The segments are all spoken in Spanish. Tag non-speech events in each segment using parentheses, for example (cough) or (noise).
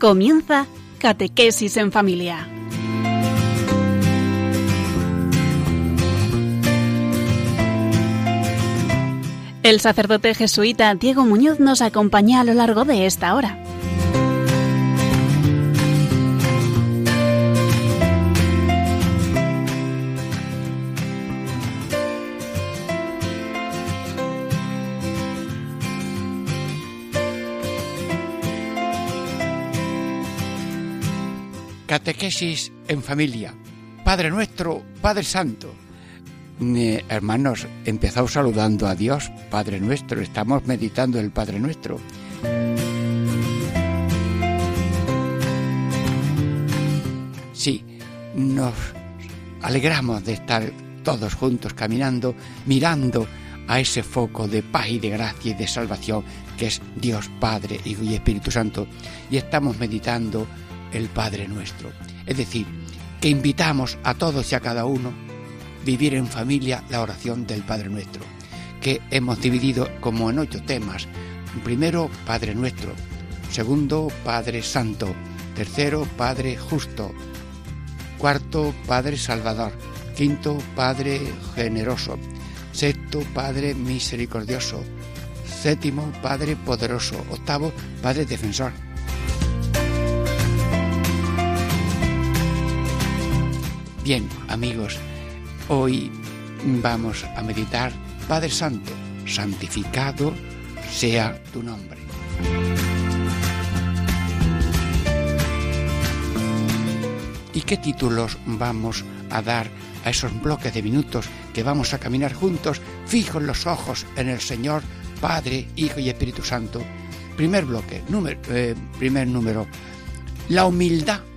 Comienza Catequesis en Familia. El sacerdote jesuita Diego Muñoz nos acompaña a lo largo de esta hora. Catequesis en familia. Padre nuestro, Padre Santo. Hermanos, empezamos saludando a Dios, Padre nuestro. Estamos meditando el Padre nuestro. Sí, nos alegramos de estar todos juntos caminando, mirando a ese foco de paz y de gracia y de salvación que es Dios Padre, y Espíritu Santo. Y estamos meditando el Padre nuestro. Es decir, que invitamos a todos y a cada uno vivir en familia la oración del Padre nuestro, que hemos dividido como en ocho temas. Primero, Padre nuestro. Segundo, Padre Santo. Tercero, Padre Justo. Cuarto, Padre Salvador. Quinto, Padre Generoso. Sexto, Padre Misericordioso. Séptimo, Padre Poderoso. Octavo, Padre Defensor. Bien, amigos, hoy vamos a meditar, Padre Santo, santificado sea tu nombre. ¿Y qué títulos vamos a dar a esos bloques de minutos que vamos a caminar juntos, fijos los ojos en el Señor, Padre, Hijo y Espíritu Santo? Primer bloque, número, eh, primer número, la humildad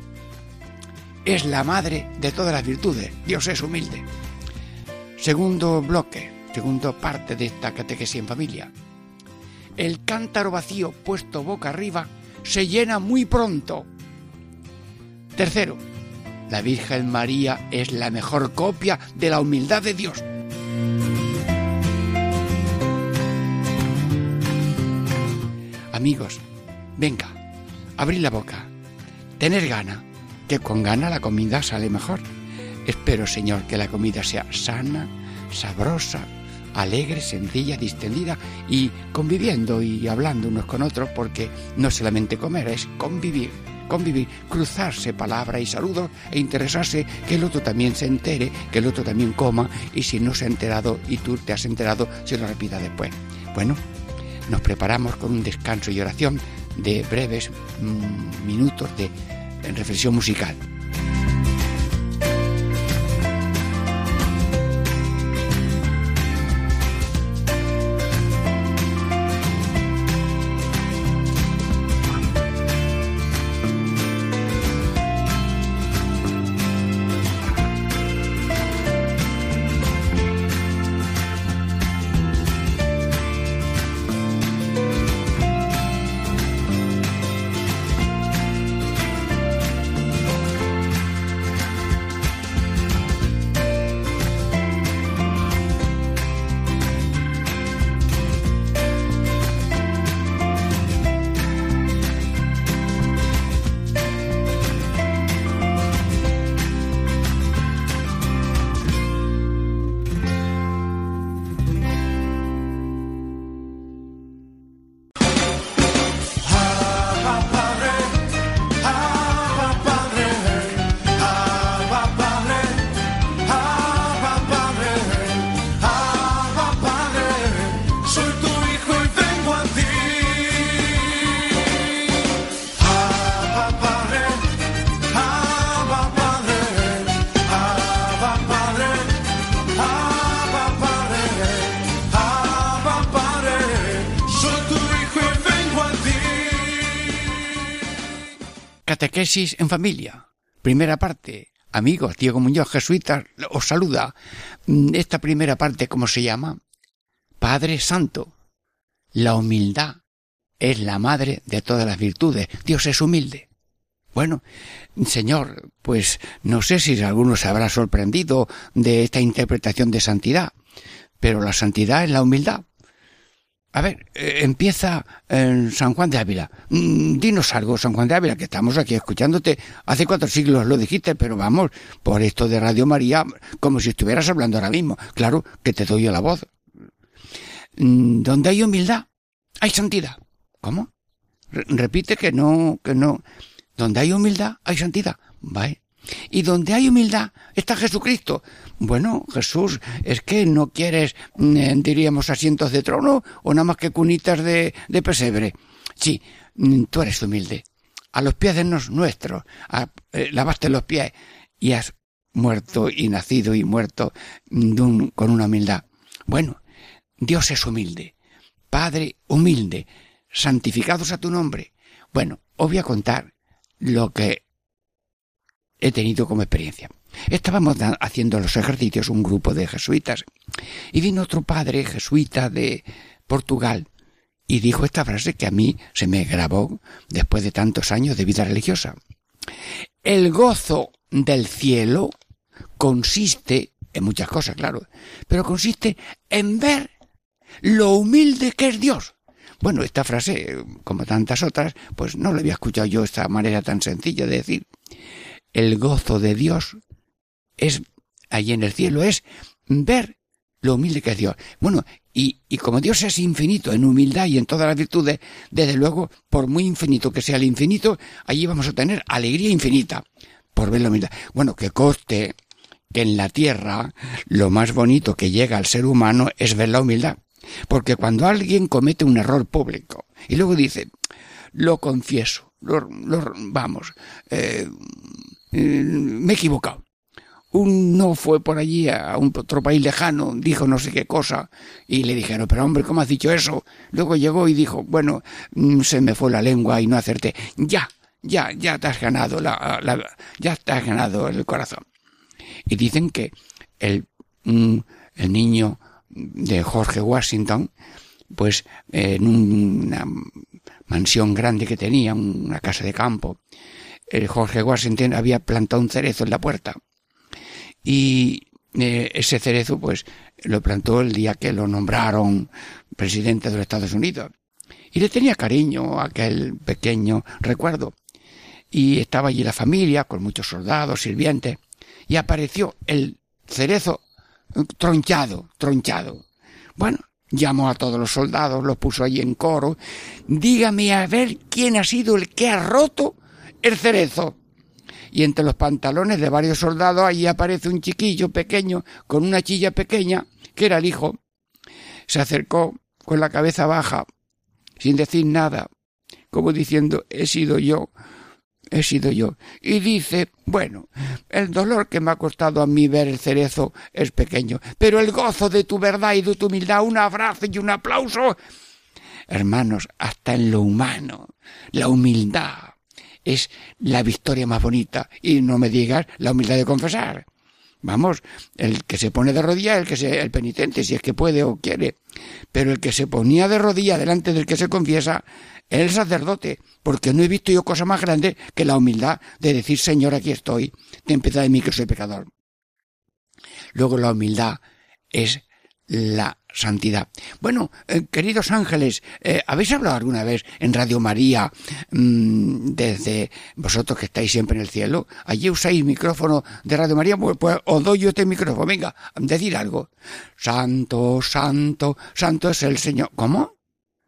es la madre de todas las virtudes. Dios es humilde. Segundo bloque, segundo parte de esta catequesis en familia. El cántaro vacío puesto boca arriba se llena muy pronto. Tercero, la Virgen María es la mejor copia de la humildad de Dios. Amigos, venga, abrid la boca, tener gana con gana la comida sale mejor. Espero, Señor, que la comida sea sana, sabrosa, alegre, sencilla, distendida y conviviendo y hablando unos con otros, porque no solamente comer, es convivir, convivir, cruzarse palabra y saludos e interesarse que el otro también se entere, que el otro también coma y si no se ha enterado y tú te has enterado, se lo repita después. Bueno, nos preparamos con un descanso y oración de breves mm, minutos de en reflexión musical. En familia. Primera parte. Amigos, Diego Muñoz, jesuita, os saluda. Mm, esta primera parte, ¿cómo se llama? Padre Santo. La humildad es la madre de todas las virtudes. Dios es humilde. Bueno, Señor, pues no sé si alguno se habrá sorprendido de esta interpretación de santidad, pero la santidad es la humildad. A ver, eh, empieza en San Juan de Ávila. Mm, dinos algo, San Juan de Ávila, que estamos aquí escuchándote. Hace cuatro siglos lo dijiste, pero vamos, por esto de Radio María, como si estuvieras hablando ahora mismo. Claro que te doy la voz. Mm, donde hay humildad, hay santidad. ¿Cómo? repite que no, que no. Donde hay humildad, hay santidad. Vale. Y donde hay humildad está Jesucristo. Bueno, Jesús, es que no quieres, mm, diríamos, asientos de trono o nada más que cunitas de, de pesebre. Sí, mm, tú eres humilde. A los pies de nuestros, eh, lavaste los pies y has muerto y nacido y muerto mm, con una humildad. Bueno, Dios es humilde. Padre humilde. Santificados a tu nombre. Bueno, os voy a contar lo que he tenido como experiencia. Estábamos haciendo los ejercicios un grupo de jesuitas y vino otro padre jesuita de Portugal y dijo esta frase que a mí se me grabó después de tantos años de vida religiosa. El gozo del cielo consiste en muchas cosas, claro, pero consiste en ver lo humilde que es Dios. Bueno, esta frase, como tantas otras, pues no la había escuchado yo esta manera tan sencilla de decir el gozo de Dios es, allí en el cielo, es ver lo humilde que es Dios. Bueno, y, y como Dios es infinito en humildad y en todas las virtudes, desde luego, por muy infinito que sea el infinito, allí vamos a tener alegría infinita por ver la humildad. Bueno, que coste que en la tierra lo más bonito que llega al ser humano es ver la humildad. Porque cuando alguien comete un error público y luego dice, lo confieso, lo, vamos, eh, me he equivocado. Uno fue por allí a un otro país lejano, dijo no sé qué cosa, y le dijeron, pero hombre, ¿cómo has dicho eso? Luego llegó y dijo, bueno, mm, se me fue la lengua y no acerté. Ya, ya, ya te has ganado la, ya te has ganado el corazón. Y dicen que el, mm, el niño de Jorge Washington, pues en una mansión grande que tenía, una casa de campo, el Jorge Washington había plantado un cerezo en la puerta. Y eh, ese cerezo, pues, lo plantó el día que lo nombraron presidente de los Estados Unidos. Y le tenía cariño aquel pequeño recuerdo. Y estaba allí la familia, con muchos soldados, sirvientes, y apareció el cerezo tronchado, tronchado. Bueno, llamó a todos los soldados, los puso allí en coro. Dígame a ver quién ha sido el que ha roto el cerezo. Y entre los pantalones de varios soldados allí aparece un chiquillo pequeño con una chilla pequeña, que era el hijo. Se acercó con la cabeza baja, sin decir nada, como diciendo, he sido yo, he sido yo. Y dice, bueno, el dolor que me ha costado a mí ver el cerezo es pequeño, pero el gozo de tu verdad y de tu humildad, un abrazo y un aplauso. Hermanos, hasta en lo humano, la humildad es la victoria más bonita. Y no me digas la humildad de confesar. Vamos, el que se pone de rodillas, el que se, el penitente, si es que puede o quiere. Pero el que se ponía de rodillas delante del que se confiesa, es el sacerdote, porque no he visto yo cosa más grande que la humildad de decir, Señor, aquí estoy, ten piedad de mí que soy pecador. Luego la humildad es la santidad. Bueno, eh, queridos ángeles, eh, ¿habéis hablado alguna vez en Radio María mm, desde vosotros que estáis siempre en el cielo? Allí usáis micrófono de Radio María, pues, pues, os doy yo este micrófono. Venga, decir algo. Santo, santo, santo es el Señor. ¿Cómo?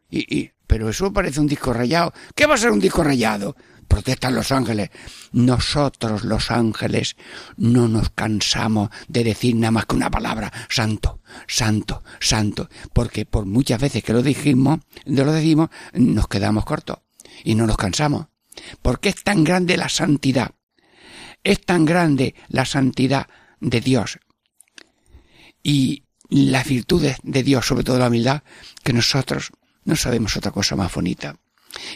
Y, y, pero eso parece un disco rayado. ¿Qué va a ser un disco rayado? Protestan los ángeles. Nosotros los ángeles no nos cansamos de decir nada más que una palabra, santo, santo, santo, porque por muchas veces que lo dijimos, lo decimos, nos quedamos cortos y no nos cansamos. Porque es tan grande la santidad, es tan grande la santidad de Dios y las virtudes de Dios, sobre todo la humildad, que nosotros no sabemos otra cosa más bonita.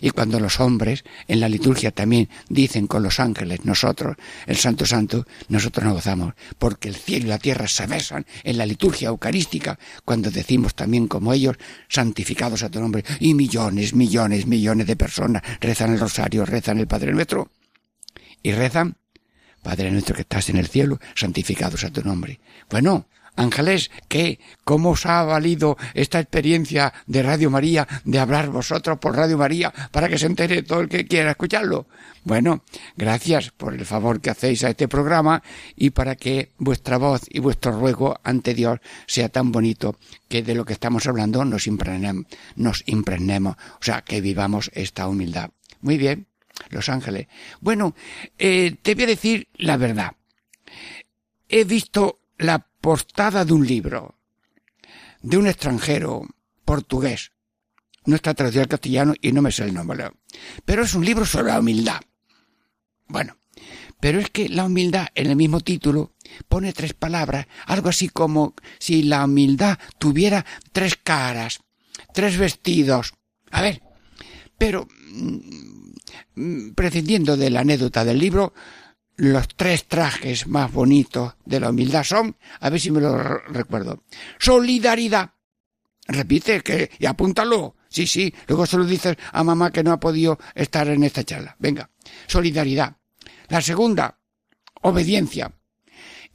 Y cuando los hombres en la liturgia también dicen con los ángeles, nosotros, el Santo Santo, nosotros nos gozamos, porque el cielo y la tierra se besan en la liturgia eucarística, cuando decimos también como ellos, santificados a tu nombre, y millones, millones, millones de personas rezan el rosario, rezan el Padre Nuestro, y rezan, Padre nuestro que estás en el cielo, santificados a tu nombre. Bueno, Ángeles, ¿qué? ¿Cómo os ha valido esta experiencia de Radio María, de hablar vosotros por Radio María, para que se entere todo el que quiera escucharlo? Bueno, gracias por el favor que hacéis a este programa y para que vuestra voz y vuestro ruego ante Dios sea tan bonito que de lo que estamos hablando nos impregnemos, nos impregnemos, o sea, que vivamos esta humildad. Muy bien, Los Ángeles. Bueno, eh, te voy a decir la verdad. He visto la portada de un libro de un extranjero portugués. No está traducido al castellano y no me sé el nombre. Pero es un libro sobre la humildad. Bueno, pero es que la humildad en el mismo título pone tres palabras, algo así como si la humildad tuviera tres caras, tres vestidos. A ver, pero mm, mm, prescindiendo de la anécdota del libro, los tres trajes más bonitos de la humildad son, a ver si me lo recuerdo, solidaridad. Repite que, y apúntalo. Sí, sí, luego se lo dices a mamá que no ha podido estar en esta charla. Venga, solidaridad. La segunda, obediencia.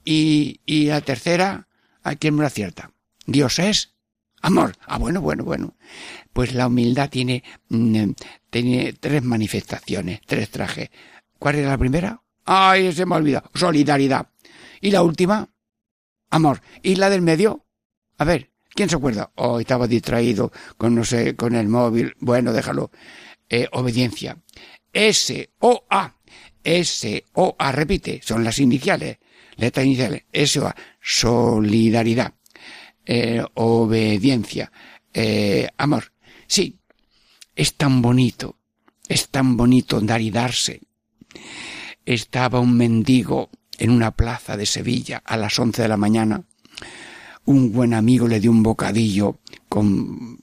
Y, y la tercera, ¿a quién me lo acierta? Dios es amor. Ah, bueno, bueno, bueno. Pues la humildad tiene, mm, tiene tres manifestaciones, tres trajes. ¿Cuál era la primera? Ay, se me ha olvidado. Solidaridad. Y la última, amor. ¿Y la del medio? A ver, ¿quién se acuerda? Oh, estaba distraído con, no sé, con el móvil. Bueno, déjalo. Eh, obediencia. S-O-A. S-O-A, repite, son las iniciales, letras iniciales. S-O-A. Solidaridad. Eh, obediencia. Eh, amor. Sí, es tan bonito. Es tan bonito dar y darse estaba un mendigo en una plaza de Sevilla a las once de la mañana. Un buen amigo le dio un bocadillo con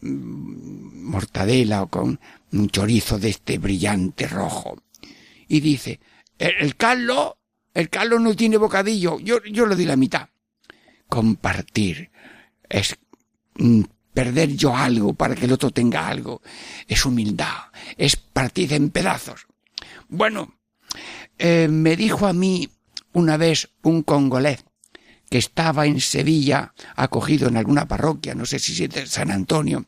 mm, mortadela o con un chorizo de este brillante rojo. Y dice, el, Carlos, el Carlos no tiene bocadillo, yo, yo le di la mitad. Compartir es mm, perder yo algo para que el otro tenga algo. Es humildad, es partir en pedazos. Bueno, eh, me dijo a mí una vez un congolés que estaba en Sevilla acogido en alguna parroquia, no sé si de San Antonio.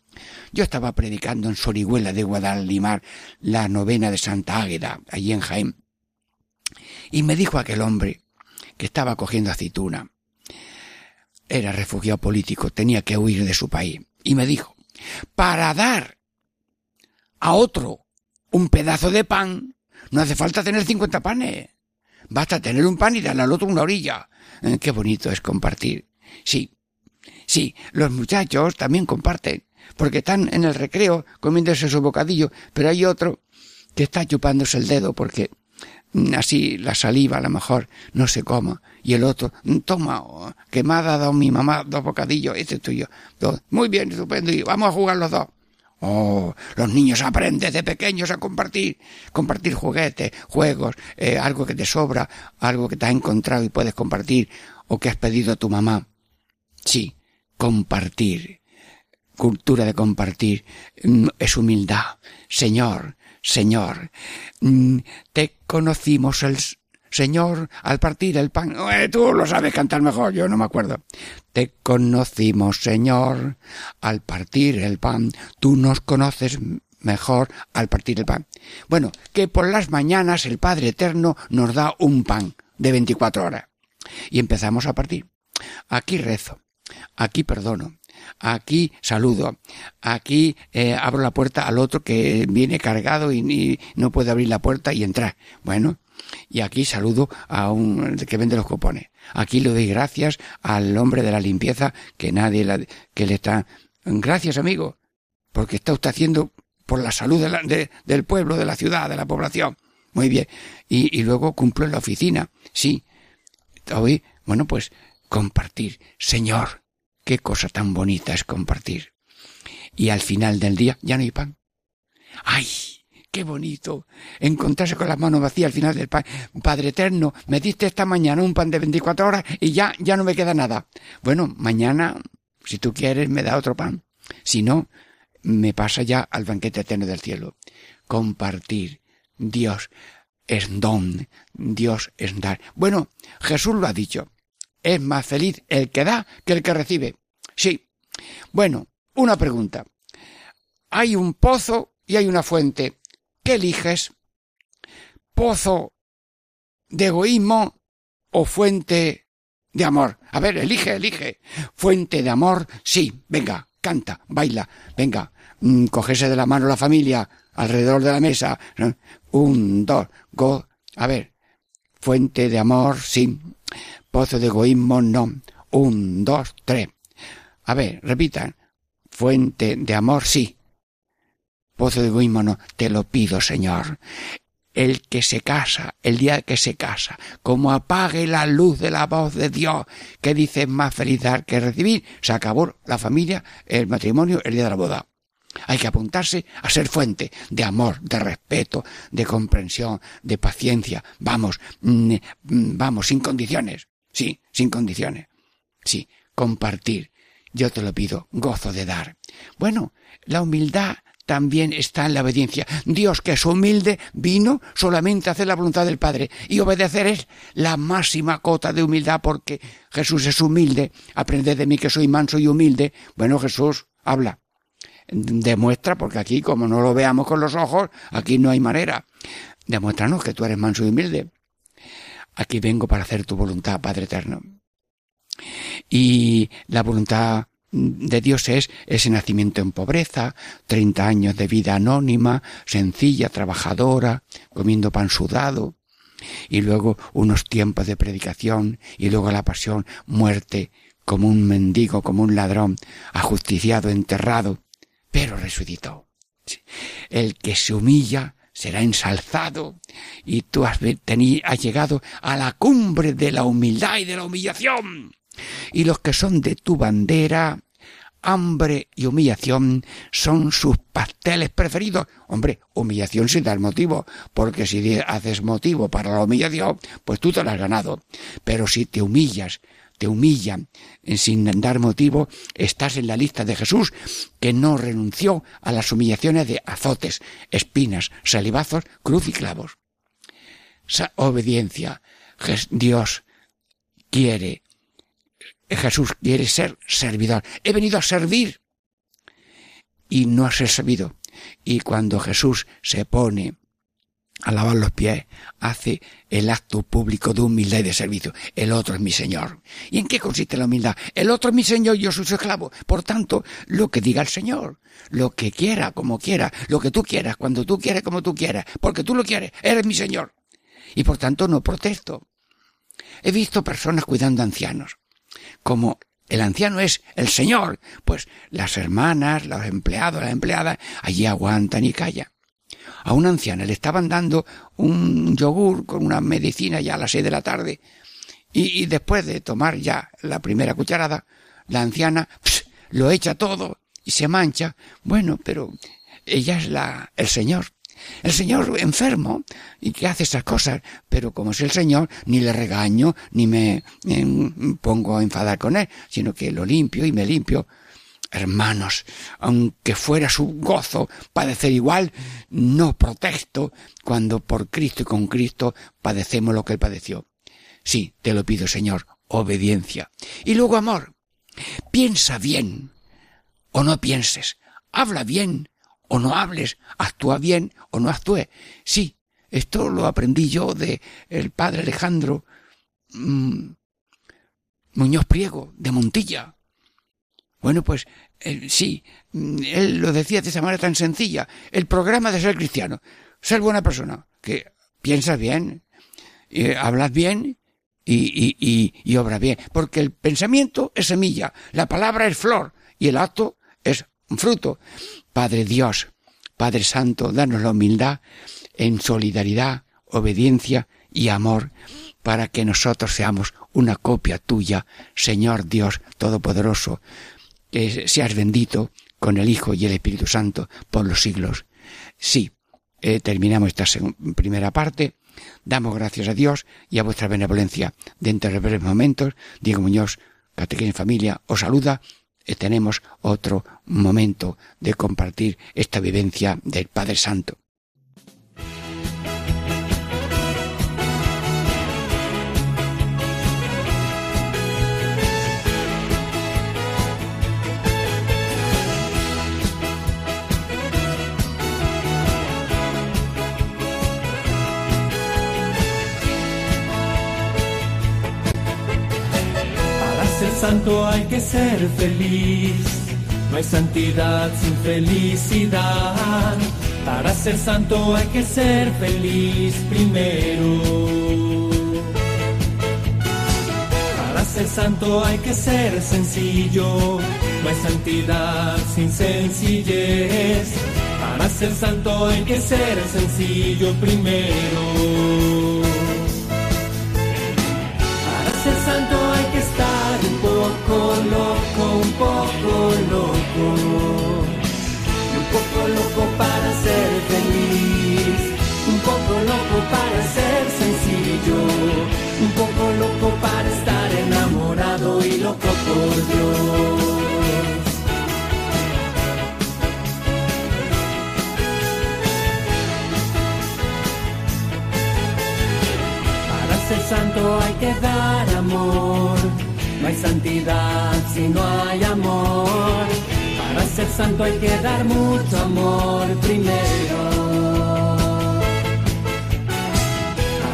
Yo estaba predicando en Sorihuela de Guadalimar la novena de Santa Águeda, allí en Jaén. Y me dijo aquel hombre que estaba cogiendo aceituna. Era refugiado político, tenía que huir de su país. Y me dijo, para dar a otro un pedazo de pan, no hace falta tener 50 panes. Basta tener un pan y darle al otro una orilla. Eh, qué bonito es compartir. Sí, sí, los muchachos también comparten, porque están en el recreo comiéndose su bocadillo, pero hay otro que está chupándose el dedo porque mm, así la saliva a lo mejor no se coma y el otro mm, toma oh, que me ha dado mi mamá dos bocadillos este es tuyo dos. muy bien estupendo y vamos a jugar los dos Oh, los niños aprenden de pequeños a compartir, compartir juguetes, juegos, eh, algo que te sobra, algo que te has encontrado y puedes compartir, o que has pedido a tu mamá. Sí, compartir. Cultura de compartir mm, es humildad. Señor, Señor, mm, te conocimos el Señor, al partir el pan. Eh, tú lo sabes cantar mejor, yo no me acuerdo. Te conocimos, Señor, al partir el pan. Tú nos conoces mejor al partir el pan. Bueno, que por las mañanas el Padre Eterno nos da un pan de 24 horas. Y empezamos a partir. Aquí rezo, aquí perdono, aquí saludo, aquí eh, abro la puerta al otro que viene cargado y, no puede abrir la puerta y entrar. Bueno, y aquí saludo a un que vende los cupones. Aquí le doy gracias al hombre de la limpieza que nadie la, que le está. Gracias, amigo, porque está usted haciendo por la salud del pueblo, de la ciudad, de la población. Muy bien. Y, y luego cumplo en la oficina. Sí. Hoy, bueno, pues compartir. Señor, qué cosa tan bonita es compartir. Y al final del día ya no hay pan. ¡Ay! qué bonito encontrarse con las manos vacías al final del pan. Padre eterno, me diste esta mañana un pan de 24 horas y ya, ya no me queda nada. Bueno, mañana, si tú quieres, me da otro pan. Si no, me pasa ya al banquete eterno del cielo. Compartir. Dios es don. Dios es dar. Bueno, Jesús lo ha dicho. Es más feliz el que da que el que recibe. Sí. Bueno, una pregunta. Hay un pozo y hay una fuente. ¿Qué eliges? ¿Pozo de egoísmo o fuente de amor? A ver, elige, elige. Fuente de amor, sí. Venga, canta, baila. Venga, mm, cogese de la mano la familia alrededor de la mesa. Un, dos, go. A ver, fuente de amor, sí. Pozo de egoísmo, no. Un, dos, tres. A ver, repitan. Fuente de amor, sí. Pozo de egoísmo, no. Te lo pido, Señor. El que se casa, el día que se casa, como apague la luz de la voz de Dios, que dice más feliz dar que recibir, se acabó la familia, el matrimonio, el día de la boda. Hay que apuntarse a ser fuente de amor, de respeto, de comprensión, de paciencia. Vamos, mm, mm, vamos, sin condiciones. Sí, sin condiciones. Sí, compartir. Yo te lo pido, gozo de dar. Bueno, la humildad también está en la obediencia. Dios, que es humilde, vino solamente a hacer la voluntad del Padre. Y obedecer es la máxima cota de humildad porque Jesús es humilde. Aprended de mí que soy manso y humilde. Bueno, Jesús, habla demuestra, porque aquí como no lo veamos con los ojos, aquí no hay manera. Demuéstranos que tú eres manso y humilde. Aquí vengo para hacer tu voluntad, Padre Eterno. Y la voluntad de Dios es ese nacimiento en pobreza, treinta años de vida anónima, sencilla, trabajadora, comiendo pan sudado, y luego unos tiempos de predicación, y luego la pasión, muerte, como un mendigo, como un ladrón, ajusticiado, enterrado, pero resucitó. El que se humilla será ensalzado y tú has, has llegado a la cumbre de la humildad y de la humillación. Y los que son de tu bandera, hambre y humillación son sus pasteles preferidos. Hombre, humillación sin dar motivo, porque si haces motivo para la humillación, pues tú te lo has ganado. Pero si te humillas te humillan sin dar motivo, estás en la lista de Jesús, que no renunció a las humillaciones de azotes, espinas, salivazos, cruz y clavos. obediencia. Dios quiere, Jesús quiere ser servidor. He venido a servir y no a ser servido. Y cuando Jesús se pone a lavar los pies, hace el acto público de humildad y de servicio. El otro es mi Señor. ¿Y en qué consiste la humildad? El otro es mi Señor yo soy su esclavo. Por tanto, lo que diga el Señor, lo que quiera, como quiera, lo que tú quieras, cuando tú quieras, como tú quieras, porque tú lo quieres, eres mi Señor. Y por tanto no protesto. He visto personas cuidando ancianos. Como el anciano es el Señor, pues las hermanas, los empleados, las empleadas, allí aguantan y callan a una anciana le estaban dando un yogur con una medicina ya a las seis de la tarde y, después de tomar ya la primera cucharada, la anciana lo echa todo y se mancha. Bueno, pero ella es la, el Señor. El Señor enfermo y que hace esas cosas, pero como es el Señor, ni le regaño, ni me pongo a enfadar con él, sino que lo limpio y me limpio Hermanos, aunque fuera su gozo padecer igual, no protesto cuando por Cristo y con Cristo padecemos lo que Él padeció. Sí, te lo pido, Señor, obediencia. Y luego amor. Piensa bien o no pienses. Habla bien o no hables. Actúa bien o no actúe. Sí, esto lo aprendí yo de el padre Alejandro mm, Muñoz Priego, de Montilla. Bueno, pues eh, sí, mm, él lo decía de esa manera tan sencilla. El programa de ser cristiano, ser buena persona, que piensas bien, eh, hablas bien y, y, bien. Porque el pensamiento es semilla, la palabra es flor y el acto es fruto. Padre Dios, Padre Santo, danos la humildad en solidaridad, obediencia y amor para que nosotros seamos una copia tuya, Señor Dios Todopoderoso seas bendito con el Hijo y el Espíritu Santo por los siglos. Sí, eh, terminamos esta primera parte. Damos gracias a Dios y a vuestra benevolencia. Dentro de breves momentos, Diego Muñoz, Catequina Familia, os saluda. eh, tenemos otro momento de compartir esta vivencia del Padre Santo. Santo hay que ser feliz. No hay santidad sin felicidad. Para ser santo hay que ser feliz primero. Para ser santo hay que ser sencillo. No hay santidad sin sencillez. Para ser santo hay que ser sencillo primero. Poco loco. Un poco loco para ser feliz. Un poco loco para ser sencillo. Un poco loco para estar enamorado y loco por Dios. ser santo hay que dar amor. No hay santidad si no hay amor. Para ser santo hay que dar mucho amor primero.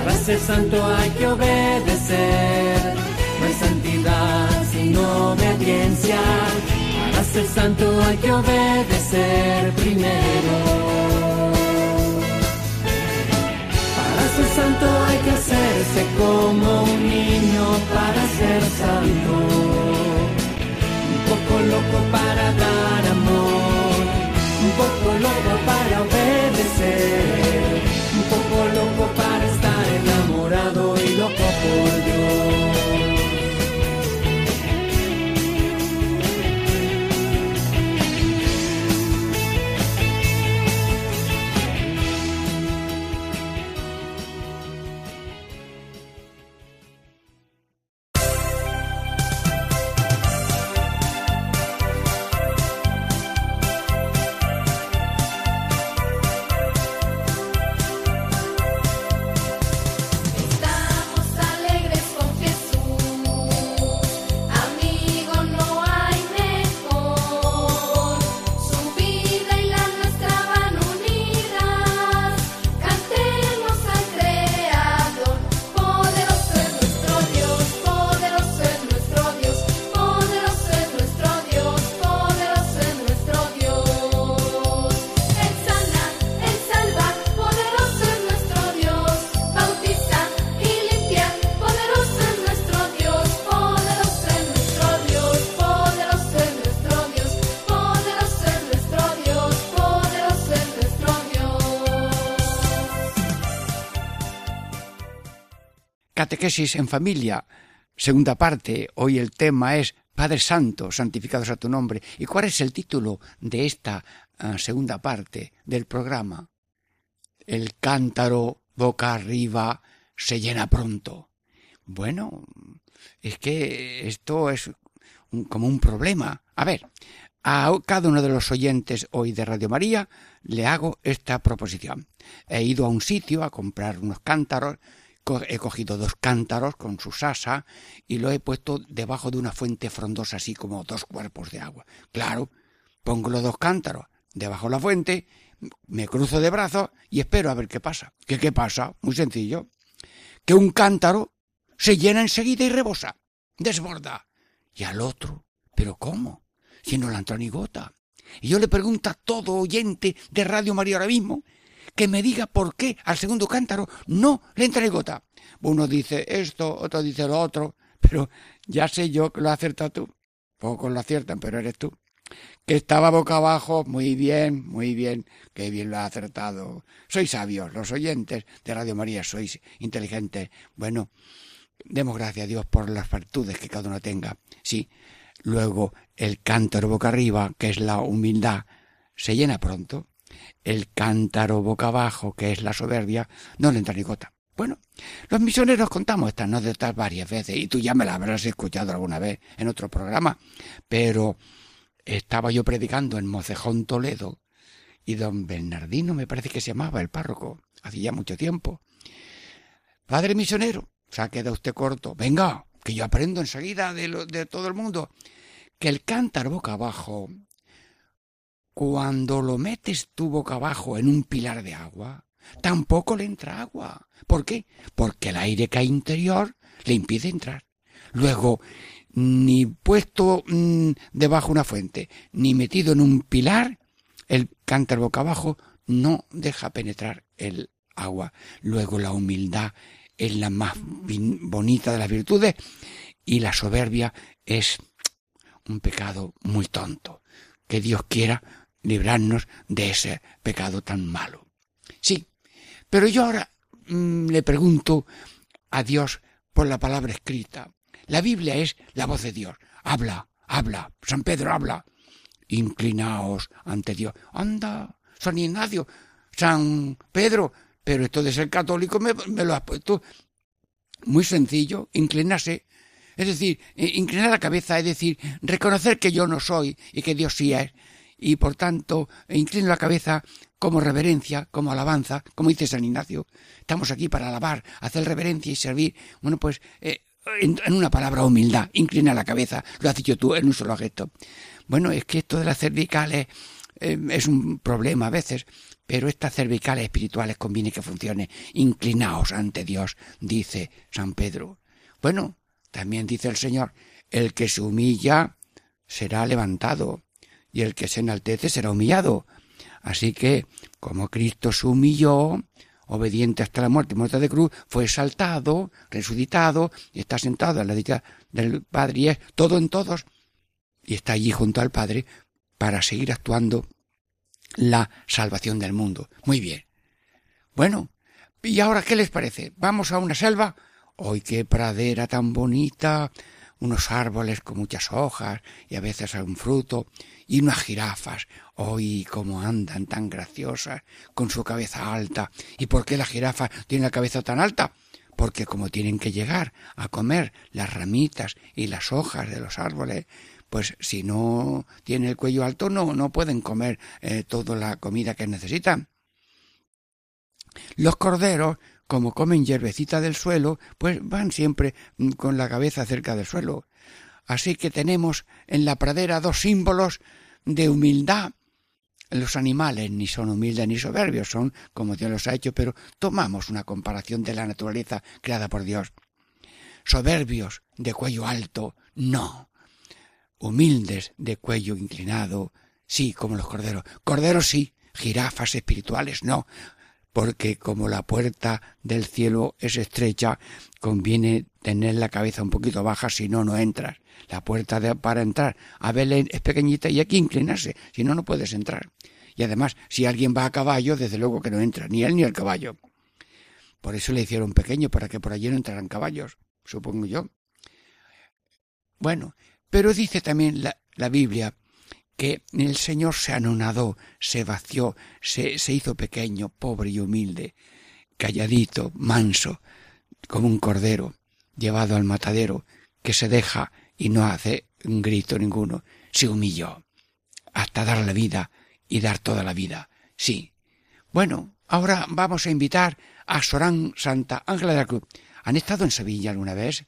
Para ser santo hay que obedecer. No hay santidad sin obediencia. Para ser santo hay que obedecer primero. Para ser santo hay que hacerse como un niño para ser santo. Loco para dar amor, un poco loco para obedecer, un poco loco para estar enamorado y loco por Dios. En familia, segunda parte. Hoy el tema es Padre Santo, santificados a tu nombre. ¿Y cuál es el título de esta ah, segunda parte del programa? El cántaro boca arriba se llena pronto. Bueno, es que esto es un- como un problema. A ver, a cada uno de los oyentes hoy de Radio María le hago esta proposición. He ido a un sitio a comprar unos cántaros, he cogido dos cántaros con su sasa y lo he puesto debajo de una fuente frondosa, así como dos cuerpos de agua. Claro, pongo los dos cántaros debajo de la fuente, me cruzo de brazos y espero a ver qué pasa. ¿Qué qué pasa? Muy sencillo. Que un cántaro se llena enseguida y rebosa, desborda. Y al otro, ¿pero cómo? Si no le entra ni gota. Y yo le pregunto a todo oyente de Radio María ahora mismo que me diga por qué al segundo cántaro no le entra gota. Uno dice esto, otro dice lo otro, pero ya sé yo que lo has acertado tú. Pocos lo aciertan, pero eres tú. Que estaba boca abajo, muy bien, muy bien, qué bien lo has acertado. Sois sabios, los oyentes de Radio María, sois inteligentes. Bueno, demos gracias a Dios por las virtudes que cada uno tenga. Sí, luego el cántaro boca arriba, que es la humildad, se llena pronto. El cántaro boca abajo, que es la soberbia, no le entra ni gota. Bueno, los misioneros contamos estas anécdotas varias veces y tú ya me las habrás escuchado alguna vez en otro programa, pero estaba yo predicando en Mocejón, Toledo, y don Bernardino me parece que se llamaba el párroco, hacía mucho tiempo. Padre misionero, se ha quedado usted corto. Venga, que yo aprendo enseguida de, lo, de todo el mundo. Que el cántaro boca abajo, cuando lo metes tú boca abajo en un pilar de agua, tampoco le entra agua. ¿Por qué? Porque el aire que hay interior le impide entrar. Luego, ni puesto mm, debajo una fuente, ni metido en un pilar, el cántaro boca abajo no deja penetrar el agua. Luego la humildad es la más bonita de las virtudes y la soberbia es un pecado muy tonto. Que Dios quiera librarnos de ese pecado tan malo. Sí, pero yo ahora mm, le pregunto a Dios por la palabra escrita. La Biblia es la voz de Dios. Habla, habla. San Pedro habla. Inclinaos ante Dios. Anda, San Ignacio, San Pedro, pero esto de ser católico me, me lo has puesto muy sencillo, inclinarse. Es decir, inclinar la cabeza, es decir, reconocer que yo no soy y que Dios sí es. Y por tanto, inclino la cabeza como reverencia, como alabanza, como dice San Ignacio. Estamos aquí para alabar, hacer reverencia y servir. Bueno, pues eh, en, una palabra humildad, inclina la cabeza, lo has dicho tú en un solo gesto. Bueno, es que esto de las cervicales eh, es un problema a veces, pero estas cervicales espirituales conviene que funcione. Inclinaos ante Dios, dice San Pedro. Bueno, también dice el Señor, el que se humilla será levantado y el que se enaltece será humillado. Así que, como Cristo se humilló, obediente hasta la muerte, muerte de cruz, fue exaltado, resucitado, y está sentado a la dicha del Padre, y es todo en todos, y está allí junto al Padre para seguir actuando la salvación del mundo. Muy bien. Bueno, ¿y ahora qué les parece? ¿Vamos a una selva? ¡Ay, qué pradera tan bonita! Unos árboles con muchas hojas y a veces algún fruto, y unas jirafas. ¡Ay, cómo andan tan graciosas, con su cabeza alta! ¿Y por qué la jirafa tiene la cabeza tan alta? Porque como tienen que llegar a comer las ramitas y las hojas de los árboles, pues si no tiene el cuello alto no, no pueden comer eh, toda la comida que necesitan. Los corderos, como comen hierbecita del suelo, pues van siempre mm, con la cabeza cerca del suelo. Así que tenemos en la pradera dos símbolos de humildad. Los animales ni son humildes ni soberbios, son como Dios los ha hecho, pero tomamos una comparación de la naturaleza creada por Dios. Soberbios de cuello alto, no humildes de cuello inclinado, sí, como los corderos. Corderos sí, jirafas espirituales no, porque como la puerta del cielo es estrecha, conviene tener la cabeza un poquito baja, si no, no entras. La puerta para entrar a Belén es pequeñita y hay que inclinarse, si no, no puedes entrar. Y además, si alguien va a caballo, desde luego que no entra, ni él ni el caballo. Por eso le hicieron pequeño, para que por allí no entraran caballos, supongo yo. Bueno, pero dice también la, Biblia que el Señor se anonadó, se vació, se, se hizo pequeño, pobre y humilde, calladito, manso, como un cordero, llevado al matadero, que se deja y no hace un grito ninguno, se humilló, hasta dar la vida y dar toda la vida. Sí. Bueno, ahora vamos a invitar a Során Santa Ángela de la Cruz. ¿Han estado en Sevilla alguna vez?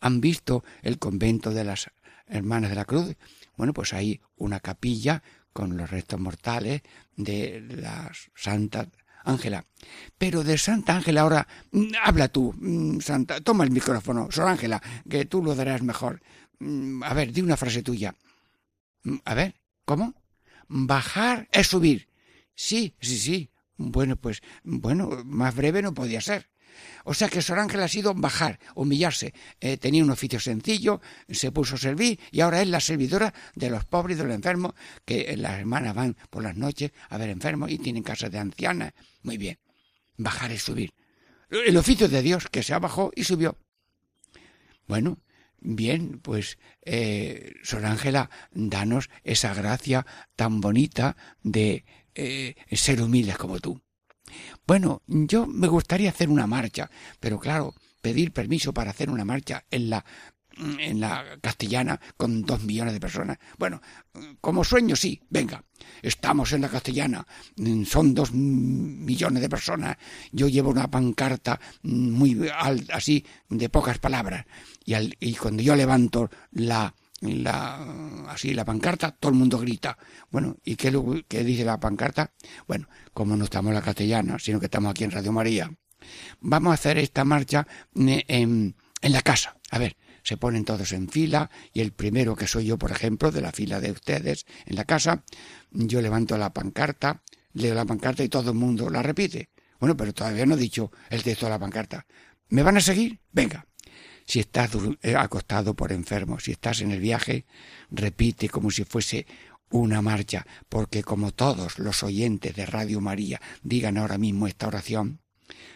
¿Han visto el convento de las Hermanas de la Cruz, bueno, pues hay una capilla con los restos mortales de la Santa Ángela. Pero de Santa Ángela ahora, mm, habla tú, mm, Santa, toma el micrófono, Sor Ángela, que tú lo darás mejor. Mm, a ver, di una frase tuya. A ver, ¿cómo? Bajar es subir. Sí, sí, sí. Bueno, pues, bueno, más breve no podía ser. O sea que Sor Ángela ha sido bajar, humillarse. Eh, tenía un oficio sencillo, se puso a servir y ahora es la servidora de los pobres y de los enfermos, que las hermanas van por las noches a ver enfermos y tienen casas de ancianas. Muy bien. Bajar es subir. El oficio de Dios que se abajó y subió. Bueno, bien, pues eh, Sor Ángela, danos esa gracia tan bonita de eh, ser humildes como tú. Bueno, yo me gustaría hacer una marcha, pero claro, pedir permiso para hacer una marcha en la en la castellana con dos millones de personas. Bueno, como sueño sí, venga, estamos en la castellana, son dos millones de personas, yo llevo una pancarta muy alta, así, de pocas palabras, y, y cuando yo levanto la, la, así la pancarta, todo el mundo grita. Bueno, ¿y qué, qué dice la pancarta? Bueno, como no estamos en la castellana, sino que estamos aquí en Radio María, vamos a hacer esta marcha eh, en, en la casa. A ver, se ponen todos en fila y el primero que soy yo, por ejemplo, de la fila de ustedes en la casa, yo levanto la pancarta, leo la pancarta y todo el mundo la repite. Bueno, pero todavía no he dicho el texto de la pancarta. ¿Me van a seguir? Venga. Si estás eh, acostado por enfermo, si estás en el viaje, repite como si fuese una marcha, porque como todos los oyentes de Radio María digan ahora mismo esta oración,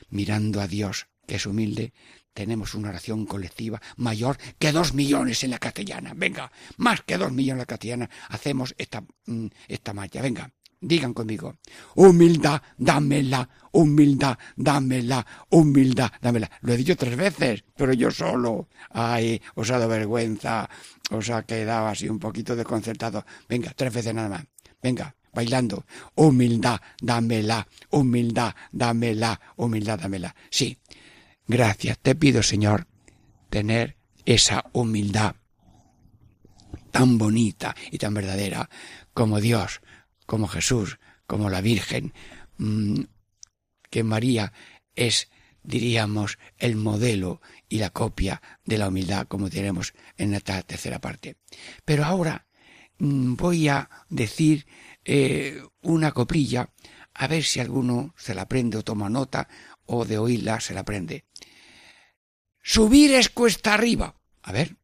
mirando a Dios, que es humilde, tenemos una oración colectiva mayor que dos millones en la castellana. Venga, más que dos millones en la castellana, hacemos esta, mm, esta marcha. Venga, digan conmigo, humildad, dámela, humildad, dámela, humildad, dámela. Lo he dicho tres veces, pero yo solo. Ay, os ha dado vergüenza, os ha quedado así un poquito desconcertado. Venga, tres veces nada más. Venga, bailando. Humildad, dámela, humildad, dámela, humildad, dámela. Sí, gracias. Te pido, Señor, tener esa humildad tan bonita y tan verdadera como Dios, como Jesús, como la Virgen, mm, que María es, diríamos, el modelo y la copia de la humildad, como diremos en esta tercera parte. Pero ahora mm, voy a decir eh, una coprilla, a ver si alguno se la aprende o toma nota, o de oírla se la aprende. Subir es cuesta arriba. A ver,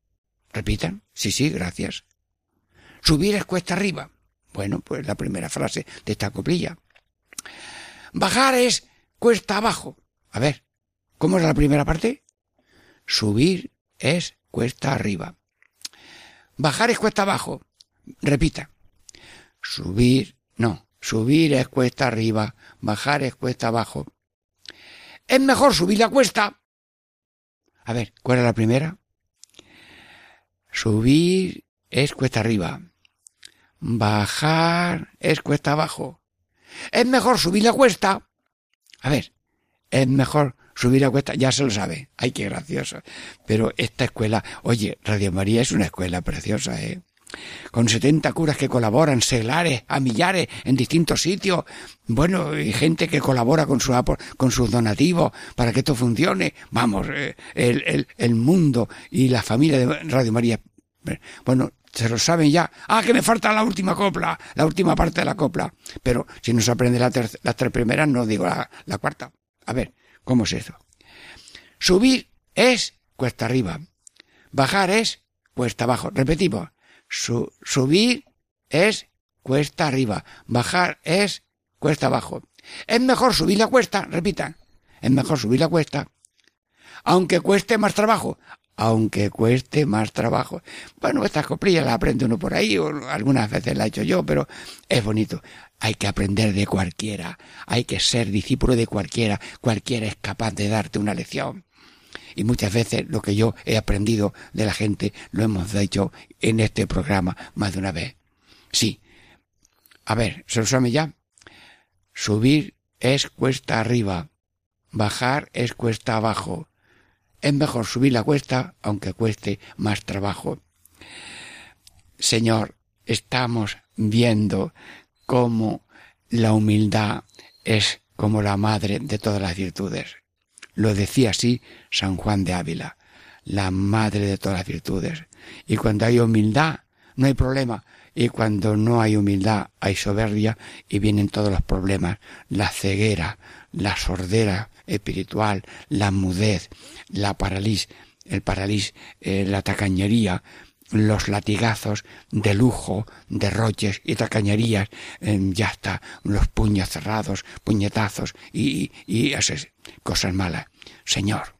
repitan. Sí, sí, gracias. Subir es cuesta arriba. Bueno, pues la primera frase de esta coprilla. Bajar es cuesta abajo. A ver, ¿cómo es la primera parte? Subir es cuesta arriba. Bajar es cuesta abajo. Repita. Subir, no. Subir es cuesta arriba. Bajar es cuesta abajo. Es mejor subir la cuesta. A ver, ¿cuál es la primera? Subir es cuesta arriba. Bajar es cuesta abajo. Es mejor subir la cuesta. A ver, es mejor subir la cuesta, ya se lo sabe. Ay, qué gracioso. Pero esta escuela, oye, Radio María es una escuela preciosa, ¿eh? Con setenta curas que colaboran, seglares, a millares, en distintos sitios. Bueno, y gente que colabora con, su, con sus donativos para que esto funcione. Vamos, eh, el, el, el mundo y la familia de Radio María. Bueno, se lo saben ya. Ah, que me falta la última copla, la última parte de la copla. Pero si no se aprende las tres primeras, no digo la, cuarta. A ver, ¿cómo es eso? Subir es cuesta arriba. Bajar es cuesta abajo. Repetimos. Su, subir es cuesta arriba. Bajar es cuesta abajo. Es mejor subir la cuesta, repitan. Es mejor subir la cuesta. Aunque cueste más trabajo. Aunque cueste más trabajo. Bueno, estas coprillas las aprende uno por ahí, o algunas veces las he hecho yo, pero es bonito. Hay que aprender de cualquiera. Hay que ser discípulo de cualquiera. Cualquiera es capaz de darte una lección. Y muchas veces lo que yo he aprendido de la gente lo hemos dicho en este programa más de una vez. Sí. A ver, ¿se lo sabe ya? Subir es cuesta arriba. Bajar es cuesta abajo. Es mejor subir la cuesta aunque cueste más trabajo. Señor, estamos viendo cómo la humildad es como la madre de todas las virtudes. Lo decía así San Juan de Ávila, la madre de todas las virtudes. Y cuando hay humildad, no hay problema. Y cuando no hay humildad, hay soberbia y vienen todos los problemas. La ceguera, la sordera espiritual, la mudez, la parálisis, el parálisis, eh, la tacañería, los latigazos de lujo, derroches y tacañerías, ya está, los puños cerrados, puñetazos y, y cosas malas. Señor,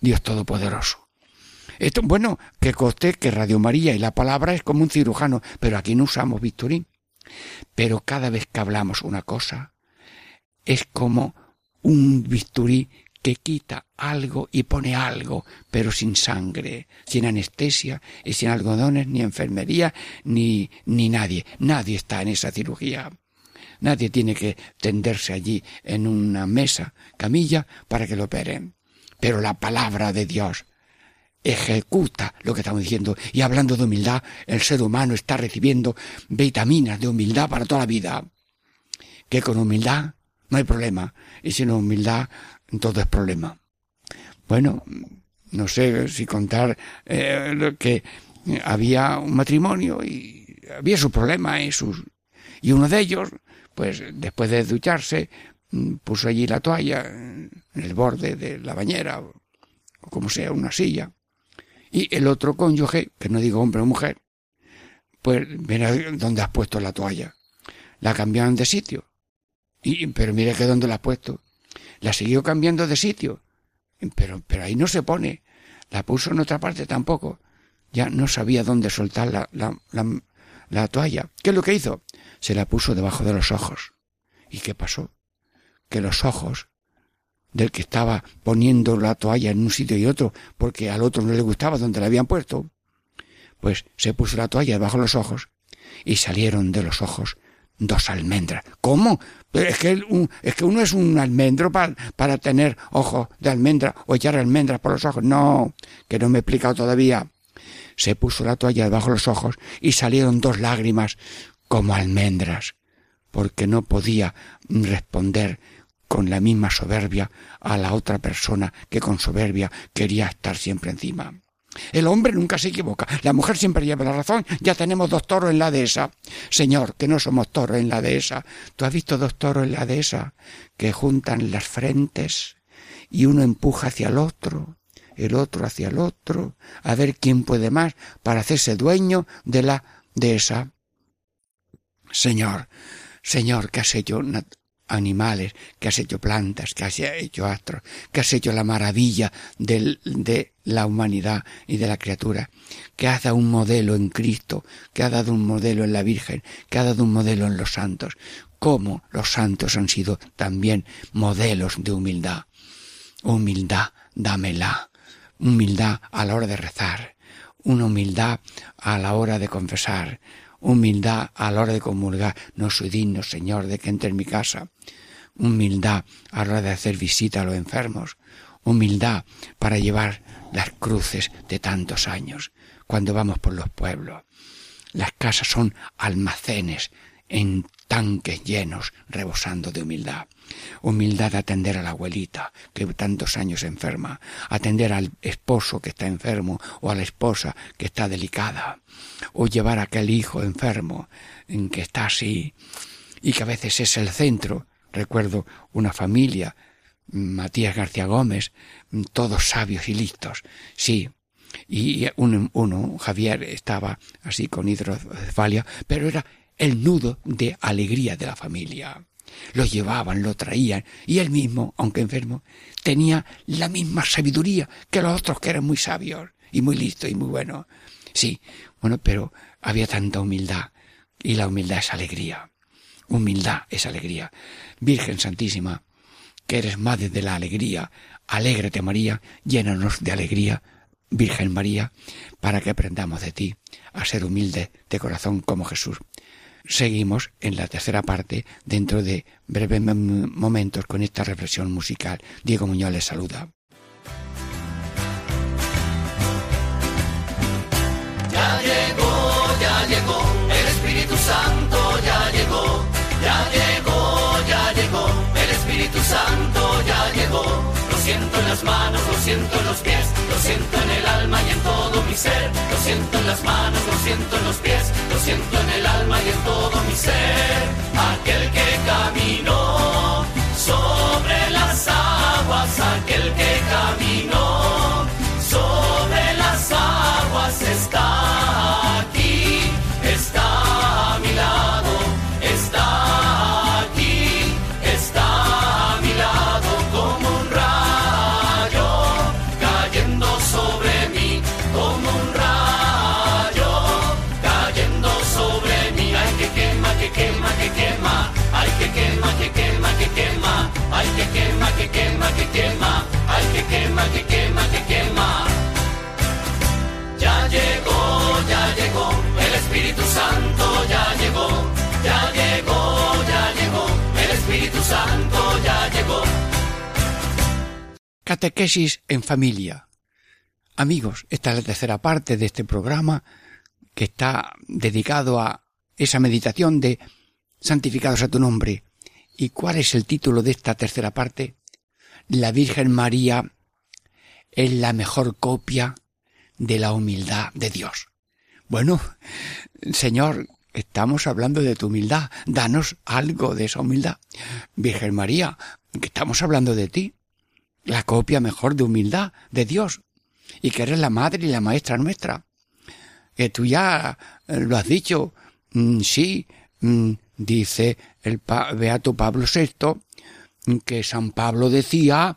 Dios Todopoderoso. Esto, bueno, que coste que Radio María y la palabra es como un cirujano, pero aquí no usamos bisturí. Pero cada vez que hablamos una cosa, es como un bisturí que quita algo y pone algo, pero sin sangre, sin anestesia y sin algodones, ni enfermería, ni, ni nadie. Nadie está en esa cirugía. Nadie tiene que tenderse allí en una mesa, camilla, para que lo operen. Pero la palabra de Dios ejecuta lo que estamos diciendo. Y hablando de humildad, el ser humano está recibiendo vitaminas de humildad para toda la vida. Que con humildad no hay problema. Y sin humildad todo es problema. Bueno, no sé si contar eh, que había un matrimonio y había su problema y sus y uno de ellos pues después de ducharse puso allí la toalla en el borde de la bañera o como sea una silla y el otro cónyuge que no digo hombre o mujer pues mira dónde has puesto la toalla la cambiaron de sitio pero mire que dónde la has puesto la siguió cambiando de sitio pero pero ahí no se pone la puso en otra parte tampoco ya no sabía dónde soltar la, la, la, la toalla. ¿Qué es lo que hizo? Se la puso debajo de los ojos. ¿Y qué pasó? Que los ojos del que estaba poniendo la toalla en un sitio y otro, porque al otro no le gustaba donde la habían puesto, pues se puso la toalla debajo de los ojos y salieron de los ojos dos almendras. ¿Cómo? Es que, un, es que uno es un almendro para, para tener ojos de almendra o echar almendras por los ojos. No, que no me he explicado todavía se puso la toalla debajo de los ojos y salieron dos lágrimas como almendras, porque no podía responder con la misma soberbia a la otra persona que con soberbia quería estar siempre encima. El hombre nunca se equivoca, la mujer siempre lleva la razón. Ya tenemos dos toros en la dehesa. Señor, que no somos toros en la dehesa. ¿Tú has visto dos toros en la dehesa que juntan las frentes y uno empuja hacia el otro el otro hacia el otro, a ver quién puede más para hacerse dueño de la de esa. Señor, Señor, que has hecho animales, que has hecho plantas, que has hecho astros, que has hecho la maravilla de, la humanidad y de la criatura, que has dado un modelo en Cristo, que ha dado un modelo en la Virgen, que ha dado un modelo en los santos, cómo los santos han sido también modelos de humildad. Humildad, dámela. Humildad a la hora de rezar, una humildad a la hora de confesar, humildad a la hora de comulgar. No soy digno, Señor, de que entre en mi casa. Humildad a la hora de hacer visita a los enfermos. Humildad para llevar las cruces de tantos años cuando vamos por los pueblos. Las casas son almacenes en tanques llenos, rebosando de humildad. Humildad de atender a la abuelita que tantos años enferma, atender al esposo que está enfermo o a la esposa que está delicada, o llevar a aquel hijo enfermo en que está así y que a veces es el centro. Recuerdo una familia, Matías García Gómez, todos sabios y listos, sí, y uno, uno, Javier, estaba así con hidrocefalia, pero era el nudo de alegría de la familia lo llevaban, lo traían, y él mismo, aunque enfermo, tenía la misma sabiduría que los otros que eran muy sabios y muy listos y muy buenos. Sí, bueno, pero había tanta humildad, y la humildad es alegría. Humildad es alegría. Virgen Santísima, que eres madre de la alegría, alégrate María, llénanos de alegría, Virgen María, para que aprendamos de ti a ser humilde de corazón como Jesús seguimos en la tercera parte dentro de breves momentos con esta reflexión musical. Diego Muñoz les saluda. Ya llegó, ya llegó, el Espíritu Santo ya llegó, ya llegó, ya llegó, el Espíritu Santo ya llegó siento en las manos, lo siento en los pies, lo siento en el alma y en todo mi ser. Lo siento en las manos, lo siento en los pies, lo siento en el alma y en todo mi ser. Aquel que caminó sobre las aguas, aquel que caminó sobre las aguas está que quema, que quema, ay que quema, que quema, que quema. Ya llegó, ya llegó, el Espíritu Santo ya llegó, ya llegó, ya llegó, el Espíritu Santo ya llegó. Catequesis en familia. Amigos, esta es la tercera parte de este programa que está dedicado a esa meditación de santificados a tu nombre. ¿Y cuál es el título de esta tercera parte? La Virgen María es la mejor copia de la humildad de Dios. Bueno, Señor, estamos hablando de tu humildad. Danos algo de esa humildad. Virgen María, que estamos hablando de ti. La copia mejor de humildad de Dios. Y que eres la madre y la maestra nuestra. Que tú ya lo has dicho. Mm, sí, mm, dice el Beato Pablo VI, que San Pablo decía,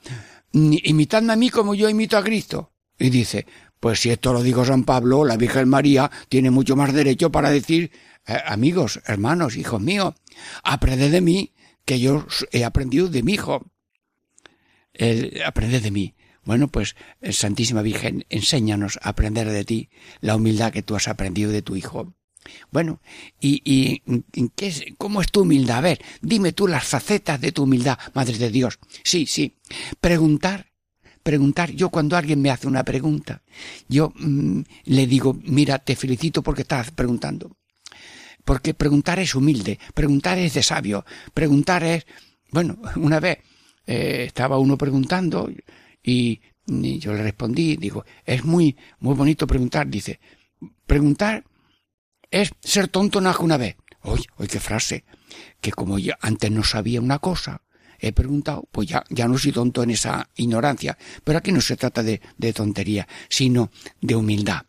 imitadme a mí como yo imito a Cristo. Y dice, pues si esto lo dijo San Pablo, la Virgen María tiene mucho más derecho para decir, eh, amigos, hermanos, hijos míos, aprended de mí, que yo he aprendido de mi hijo. Eh, aprended de mí. Bueno, pues, eh, Santísima Virgen, enséñanos a aprender de ti la humildad que tú has aprendido de tu hijo. Bueno, ¿y, y ¿qué es, cómo es tu humildad? A ver, dime tú las facetas de tu humildad, Madre de Dios. Sí, sí. Preguntar preguntar. Yo cuando alguien me hace una pregunta, yo mm, le digo, mira, te felicito porque estás preguntando. Porque preguntar es humilde, preguntar es de sabio, preguntar es, bueno, (laughs) una vez eh, estaba uno preguntando y, yo le respondí, digo, es muy, muy bonito preguntar, dice, preguntar es ser tonto más que una vez. Oye, oye, qué frase, que como yo antes no sabía una cosa, he preguntado, pues ya, ya no soy tonto en esa ignorancia. Pero aquí no se trata de, de tontería, sino de humildad.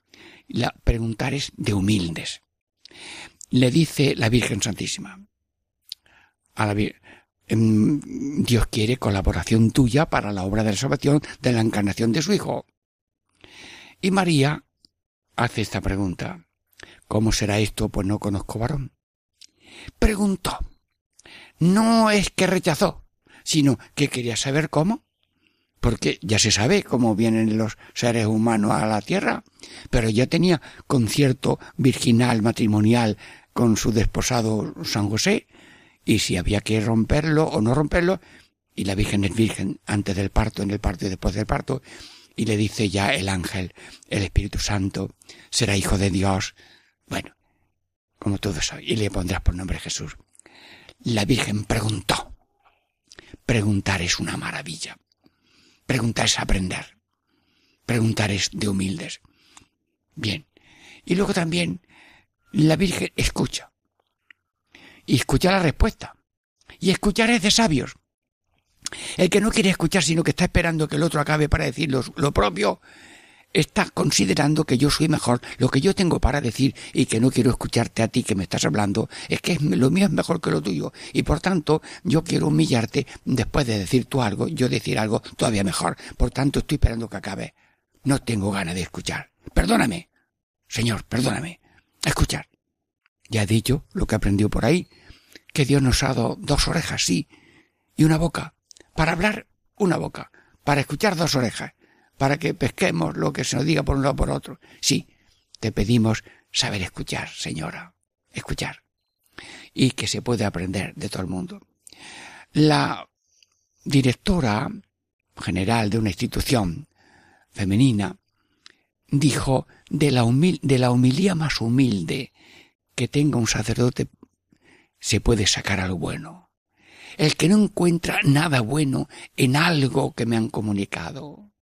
La, preguntar es de humildes. Le dice la Virgen Santísima a la em, Dios quiere colaboración tuya para la obra de la salvación de la encarnación de su Hijo. Y María hace esta pregunta. ¿Cómo será esto? Pues no conozco varón. Preguntó. No es que rechazó, sino que quería saber cómo. Porque ya se sabe cómo vienen los seres humanos a la tierra, pero ya tenía concierto virginal matrimonial con su desposado San José, y si había que romperlo o no romperlo, y la Virgen es virgen antes del parto, en el parto y después del parto, y le dice ya el ángel, el Espíritu Santo, será hijo de Dios. Bueno, como todo eso, y le pondrás por nombre Jesús. La Virgen preguntó, Preguntar es una maravilla. Preguntar es aprender. Preguntar es de humildes. Bien. Y luego también la Virgen escucha. Y escucha la respuesta. Y escuchar es de sabios. El que no quiere escuchar, sino que está esperando que el otro acabe para decir lo propio, está considerando que yo soy mejor, lo que yo tengo para decir y que no quiero escucharte a ti que me estás hablando, es que (laughs) lo mío es mejor que lo tuyo y por tanto yo quiero humillarte después de decir tú algo, yo decir algo todavía mejor. Por tanto estoy esperando que acabe. No tengo ganas de escuchar. Perdóname. Señor, perdóname. Escuchar. Ya he dicho lo que aprendió por ahí, que Dios nos ha dado dos orejas, sí, y una boca. Para hablar, una boca. Para escuchar, dos orejas para que pesquemos lo que se nos diga por un lado por otro. Sí, te pedimos saber escuchar, señora, escuchar. Y que se puede aprender de todo el mundo. La directora general de una institución femenina dijo de la, de la humilía más humilde que tenga un sacerdote se puede sacar algo bueno. El que no encuentra nada bueno en algo que me han comunicado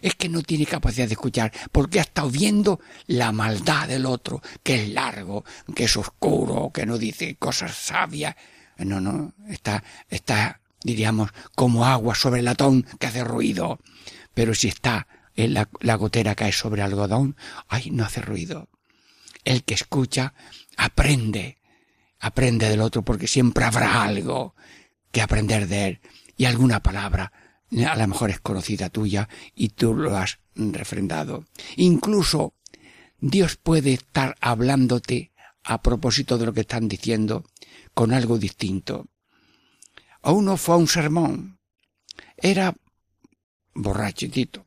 es que no tiene capacidad de escuchar, porque ha estado viendo la maldad del otro, que es largo, que es oscuro, que no dice cosas sabias. No, no, está, está, diríamos, como agua sobre el latón que hace ruido. Pero si está en la, gotera cae sobre algodón, ay, no hace ruido. El que escucha aprende, aprende del otro porque siempre habrá algo que aprender de él y alguna palabra a lo mejor es conocida tuya y tú lo has refrendado. Incluso Dios puede estar hablándote a propósito de lo que están diciendo con algo distinto. A uno fue a un sermón. Era borrachitito.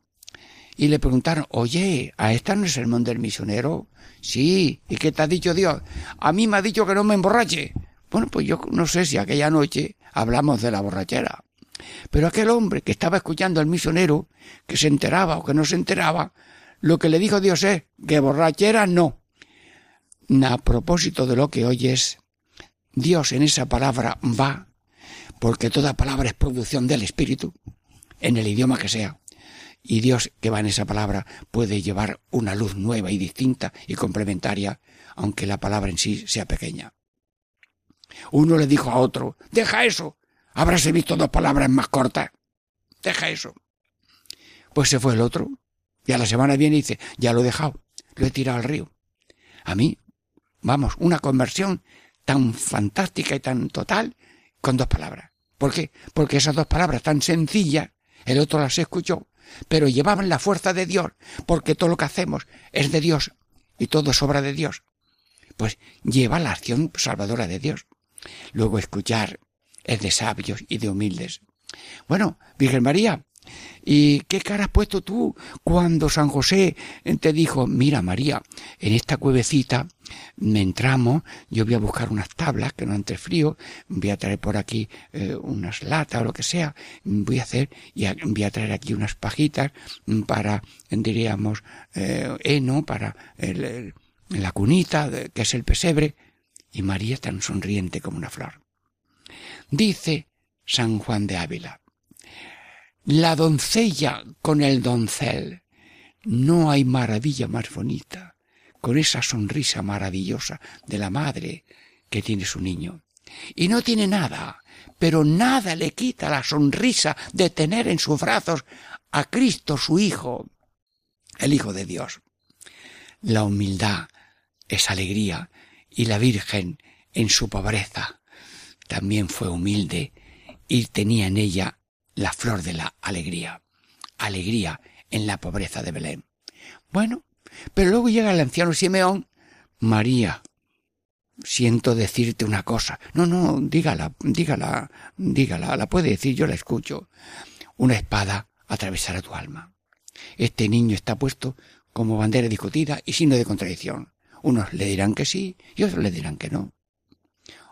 Y le preguntaron, oye, ¿a esta no es el sermón del misionero? Sí. ¿Y qué te ha dicho Dios? A mí me ha dicho que no me emborrache. Bueno, pues yo no sé si aquella noche hablamos de la borrachera. Pero aquel hombre que estaba escuchando al misionero, que se enteraba o que no se enteraba, lo que le dijo Dios es que borrachera no. A propósito de lo que oyes, Dios en esa palabra va, porque toda palabra es producción del Espíritu, en el idioma que sea. Y Dios que va en esa palabra puede llevar una luz nueva y distinta y complementaria, aunque la palabra en sí sea pequeña. Uno le dijo a otro, deja eso, habrás visto dos palabras más cortas, deja eso. Pues se fue el otro, y a la semana viene y dice, ya lo he dejado, lo he tirado al río. A mí, vamos, una conversión tan fantástica y tan total con dos palabras. ¿Por qué? Porque esas dos palabras tan sencillas, el otro las escuchó, pero llevaban la fuerza de Dios, porque todo lo que hacemos es de Dios y todo es obra de Dios. Pues lleva la acción salvadora de Dios. Luego escuchar es de sabios y de humildes. Bueno, Virgen María, ¿Y qué cara has puesto tú cuando San José te dijo, mira María, en esta cuevecita me entramos, yo voy a buscar unas tablas que no entre frío, voy a traer por aquí eh, unas latas o lo que sea, voy a hacer y voy a traer aquí unas pajitas para, diríamos, eh, heno, para la cunita, que es el pesebre, y María tan sonriente como una flor. Dice San Juan de Ávila, la doncella con el doncel. No hay maravilla más bonita con esa sonrisa maravillosa de la madre que tiene su niño. Y no tiene nada, pero nada le quita la sonrisa de tener en sus brazos a Cristo su Hijo, el Hijo de Dios. La humildad es alegría y la Virgen en su pobreza también fue humilde y tenía en ella la flor de la alegría. Alegría en la pobreza de Belén. Bueno, pero luego llega el anciano Simeón. María, siento decirte una cosa. No, no, dígala, dígala, dígala, la puede decir, yo la escucho. Una espada atravesará tu alma. Este niño está puesto como bandera discutida y signo de contradicción. Unos le dirán que sí y otros le dirán que no.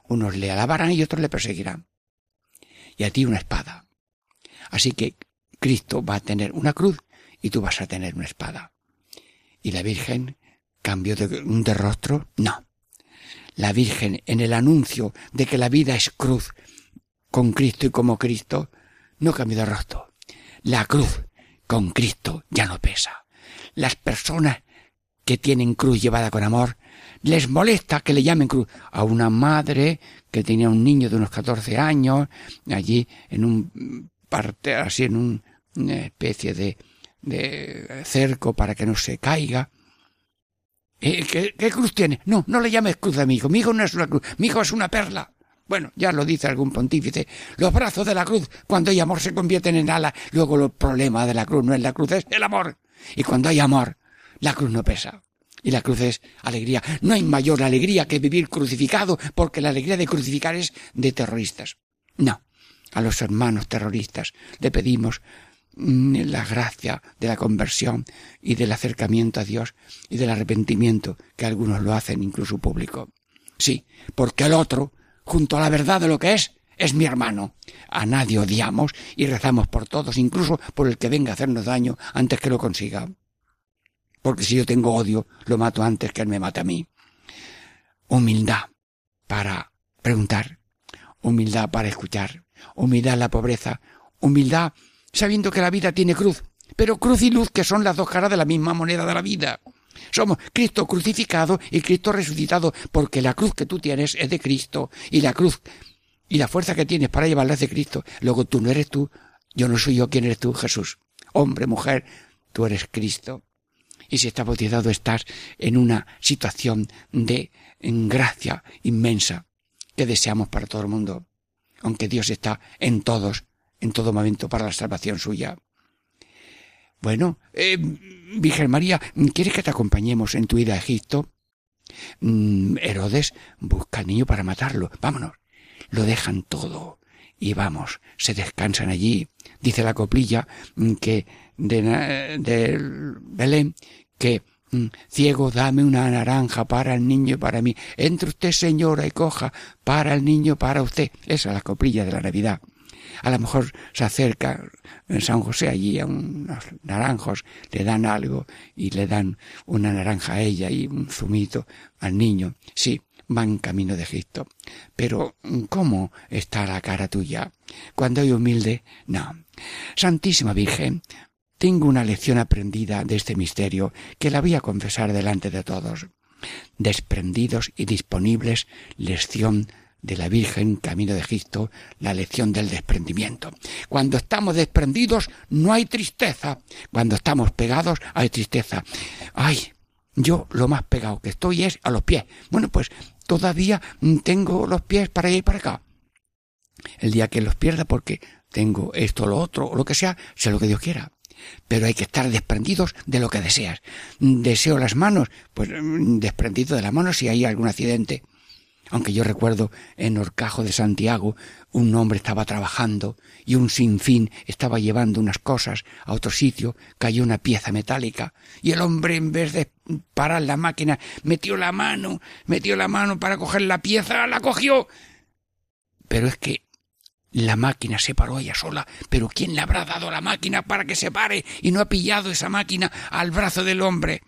Unos le alabarán y otros le perseguirán. Y a ti una espada. Así que Cristo va a tener una cruz y tú vas a tener una espada. ¿Y la Virgen cambió de, de rostro? No. La Virgen, en el anuncio de que la vida es cruz con Cristo y como Cristo, no cambió de rostro. La cruz con Cristo ya no pesa. Las personas que tienen cruz llevada con amor, les molesta que le llamen cruz a una madre que tenía un niño de unos 14 años allí en un parte así en una especie de, de cerco para que no se caiga. Eh, ¿Qué, ¿Qué, cruz tiene? No, no le llames cruz a mi hijo. Mi hijo no es una cruz. Mi hijo es una perla. Bueno, ya lo dice algún pontífice. Los brazos de la cruz, cuando hay amor, se convierten en alas. Luego el problema de la cruz no es la cruz, es el amor. Y cuando hay amor, la cruz no pesa. Y la cruz es alegría. No hay mayor alegría que vivir crucificado, porque la alegría de crucificar es de terroristas. No a los hermanos terroristas. Le pedimos mm, la gracia de la conversión y del acercamiento a Dios y del arrepentimiento, que algunos lo hacen incluso público. Sí, porque el otro, junto a la verdad de lo que es, es mi hermano. A nadie odiamos y rezamos por todos, incluso por el que venga a hacernos daño antes que lo consiga. Porque si yo tengo odio, lo mato antes que él me mate a mí. Humildad para preguntar, humildad para escuchar, humildad en la pobreza, humildad sabiendo que la vida tiene cruz, pero cruz y luz que son las dos caras de la misma moneda de la vida. Somos Cristo crucificado y Cristo resucitado, porque la cruz que tú tienes es de Cristo y la cruz y la fuerza que tienes para llevarla es de Cristo. Luego tú no eres tú, yo no soy yo, ¿quién eres tú? Jesús. Hombre, mujer, tú eres Cristo. Y si estás bautizado estás en una situación de gracia inmensa que deseamos para todo el mundo aunque Dios está en todos, en todo momento para la salvación suya. Bueno, eh, Virgen María, ¿quieres que te acompañemos en tu ida a Egipto? Mm, Herodes busca al niño para matarlo. Vámonos. Lo dejan todo. Y vamos, se descansan allí. Dice la coplilla mm, que de, de Belén que Mm, ciego, dame una naranja para el niño y para mí. Entre usted, señora, y coja para el niño, para usted. Esa es la coplilla de la Navidad. A lo mejor se acerca en San José allí a unos naranjos, le dan algo y le dan una naranja a ella y un zumito al niño. Sí, van camino de Egipto. Pero, ¿cómo está la cara tuya? Cuando hay humilde, no. Santísima Virgen, tengo una lección aprendida de este misterio que la voy a confesar delante de todos. Desprendidos y disponibles, lección de la Virgen Camino de Egipto, la lección del desprendimiento. Cuando estamos desprendidos no hay tristeza. Cuando estamos pegados hay tristeza. Ay, yo lo más pegado que estoy es a los pies. Bueno, pues todavía tengo los pies para ir para acá. El día que los pierda porque tengo esto lo otro o lo que sea, sé lo que Dios quiera. Pero hay que estar desprendidos de lo que deseas. Deseo las manos, pues desprendido de las manos si hay algún accidente. Aunque yo recuerdo en Orcajo de Santiago un hombre estaba trabajando y un sinfín estaba llevando unas cosas a otro sitio, cayó una pieza metálica y el hombre en vez de parar la máquina metió la mano, metió la mano para coger la pieza, la cogió. Pero es que la máquina se paró ella sola, pero ¿quién le habrá dado la máquina para que se pare y no ha pillado esa máquina al brazo del hombre?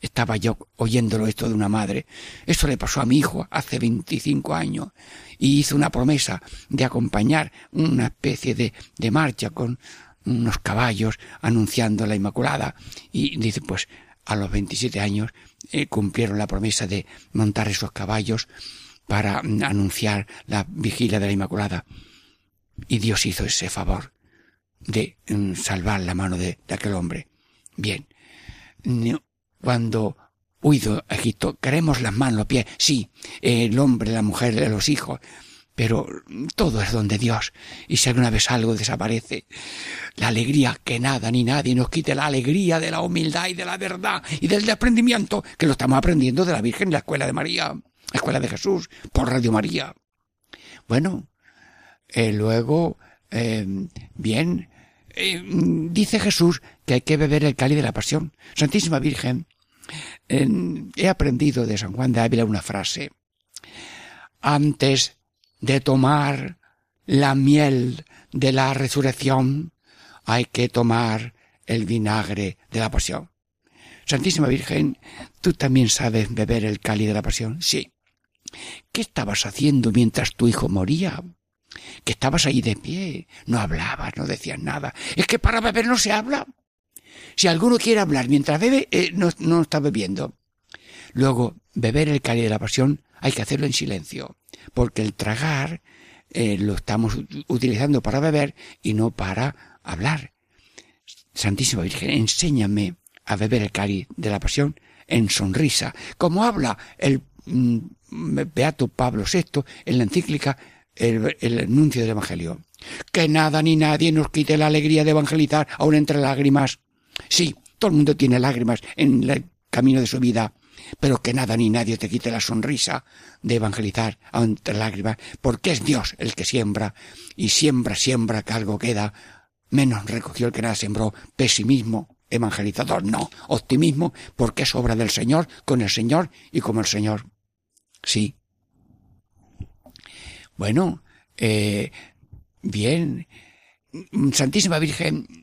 Estaba yo oyéndolo esto de una madre. Eso le pasó a mi hijo hace veinticinco años y hizo una promesa de acompañar una especie de, de marcha con unos caballos anunciando la Inmaculada y dice pues a los veintisiete años eh, cumplieron la promesa de montar esos caballos para anunciar la vigilia de la Inmaculada y Dios hizo ese favor de mm, salvar la mano de, de aquel hombre. Bien, cuando huido a Egipto, queremos las manos, los pies, sí, el hombre, la mujer, los hijos, pero todo es donde Dios. Y si alguna vez algo desaparece, la alegría, que nada ni nadie nos quite la alegría de la humildad y de la verdad y del desprendimiento, que lo estamos aprendiendo de la Virgen en la Escuela de María, la Escuela de Jesús, por Radio María. Bueno, eh, luego, eh, bien, eh, dice Jesús que hay que beber el cáliz de la pasión. Santísima Virgen, he aprendido de San Juan de Ávila una frase. Antes de tomar la miel de la resurrección, hay que tomar el vinagre de la pasión. Santísima Virgen, ¿tú también sabes beber el cáliz de la pasión? Sí. ¿Qué estabas haciendo mientras tu hijo moría? Que estabas ahí de pie, no hablabas, no decías nada. Es que para beber no se habla. Si alguno quiere hablar mientras bebe, eh, no, no, está bebiendo. Luego, beber el cáliz de la pasión hay que hacerlo en silencio, porque el tragar eh, lo estamos utilizando para beber y no para hablar. Santísima Virgen, enséñame a beber el cáliz de la pasión en sonrisa, como habla el mm, Beato Pablo VI en la encíclica el, el anuncio del Evangelio. Que nada ni nadie nos quite la alegría de evangelizar aun entre lágrimas. Sí, todo el mundo tiene lágrimas en el camino de su vida, pero que nada ni nadie te quite la sonrisa de evangelizar entre lágrimas, porque es Dios el que siembra, y siembra, siembra que algo queda, menos recogió el que nada sembró, pesimismo, evangelizador, no, optimismo, porque es obra del Señor, con el Señor y como el Señor. Sí. Bueno, eh, bien, Santísima Virgen,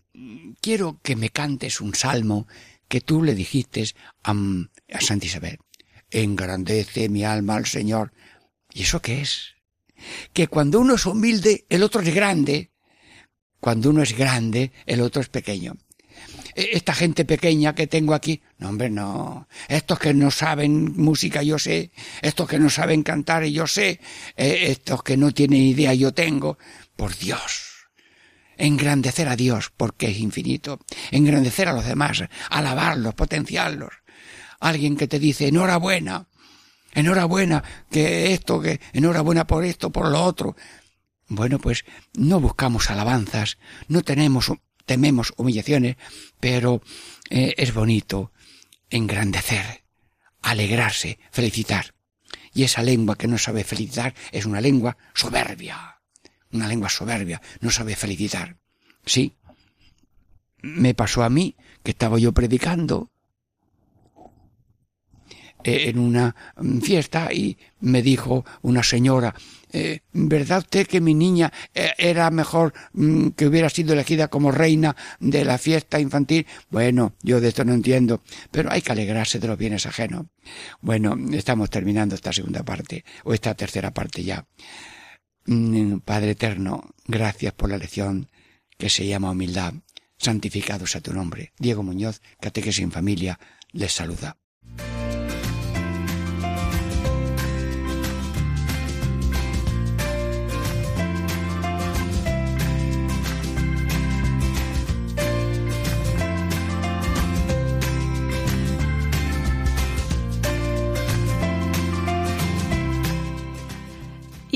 quiero que me cantes un salmo que tú le dijiste a, a Santa Isabel. Engrandece mi alma al Señor. ¿Y eso qué es? Que cuando uno es humilde, el otro es grande. Cuando uno es grande, el otro es pequeño. E, esta gente pequeña que tengo aquí, no hombre, no. Estos que no saben música, yo sé. Estos que no saben cantar, yo sé. E, estos que no tienen idea, yo tengo. Por Dios engrandecer a Dios porque es infinito, engrandecer a los demás, alabarlos, potenciarlos. Alguien que te dice enhorabuena, enhorabuena, que esto, que enhorabuena por esto, por lo otro. Bueno, pues no buscamos alabanzas, no tenemos, tememos humillaciones, pero eh, es bonito engrandecer, alegrarse, felicitar. Y esa lengua que no sabe felicitar es una lengua soberbia una lengua soberbia, no sabe felicitar. Sí, me pasó a mí que estaba yo predicando eh, en una mm, fiesta y me dijo una señora, eh, ¿verdad usted que mi niña eh, era mejor mm, que hubiera sido elegida como reina de la fiesta infantil? Bueno, yo de esto no entiendo, pero hay que alegrarse de los bienes ajenos. Bueno, estamos terminando esta segunda parte, o esta tercera parte ya. Mm, Padre Eterno, gracias por la lección que se llama humildad. santificado sea tu nombre. Diego Muñoz, Catequesis en Familia, les saluda.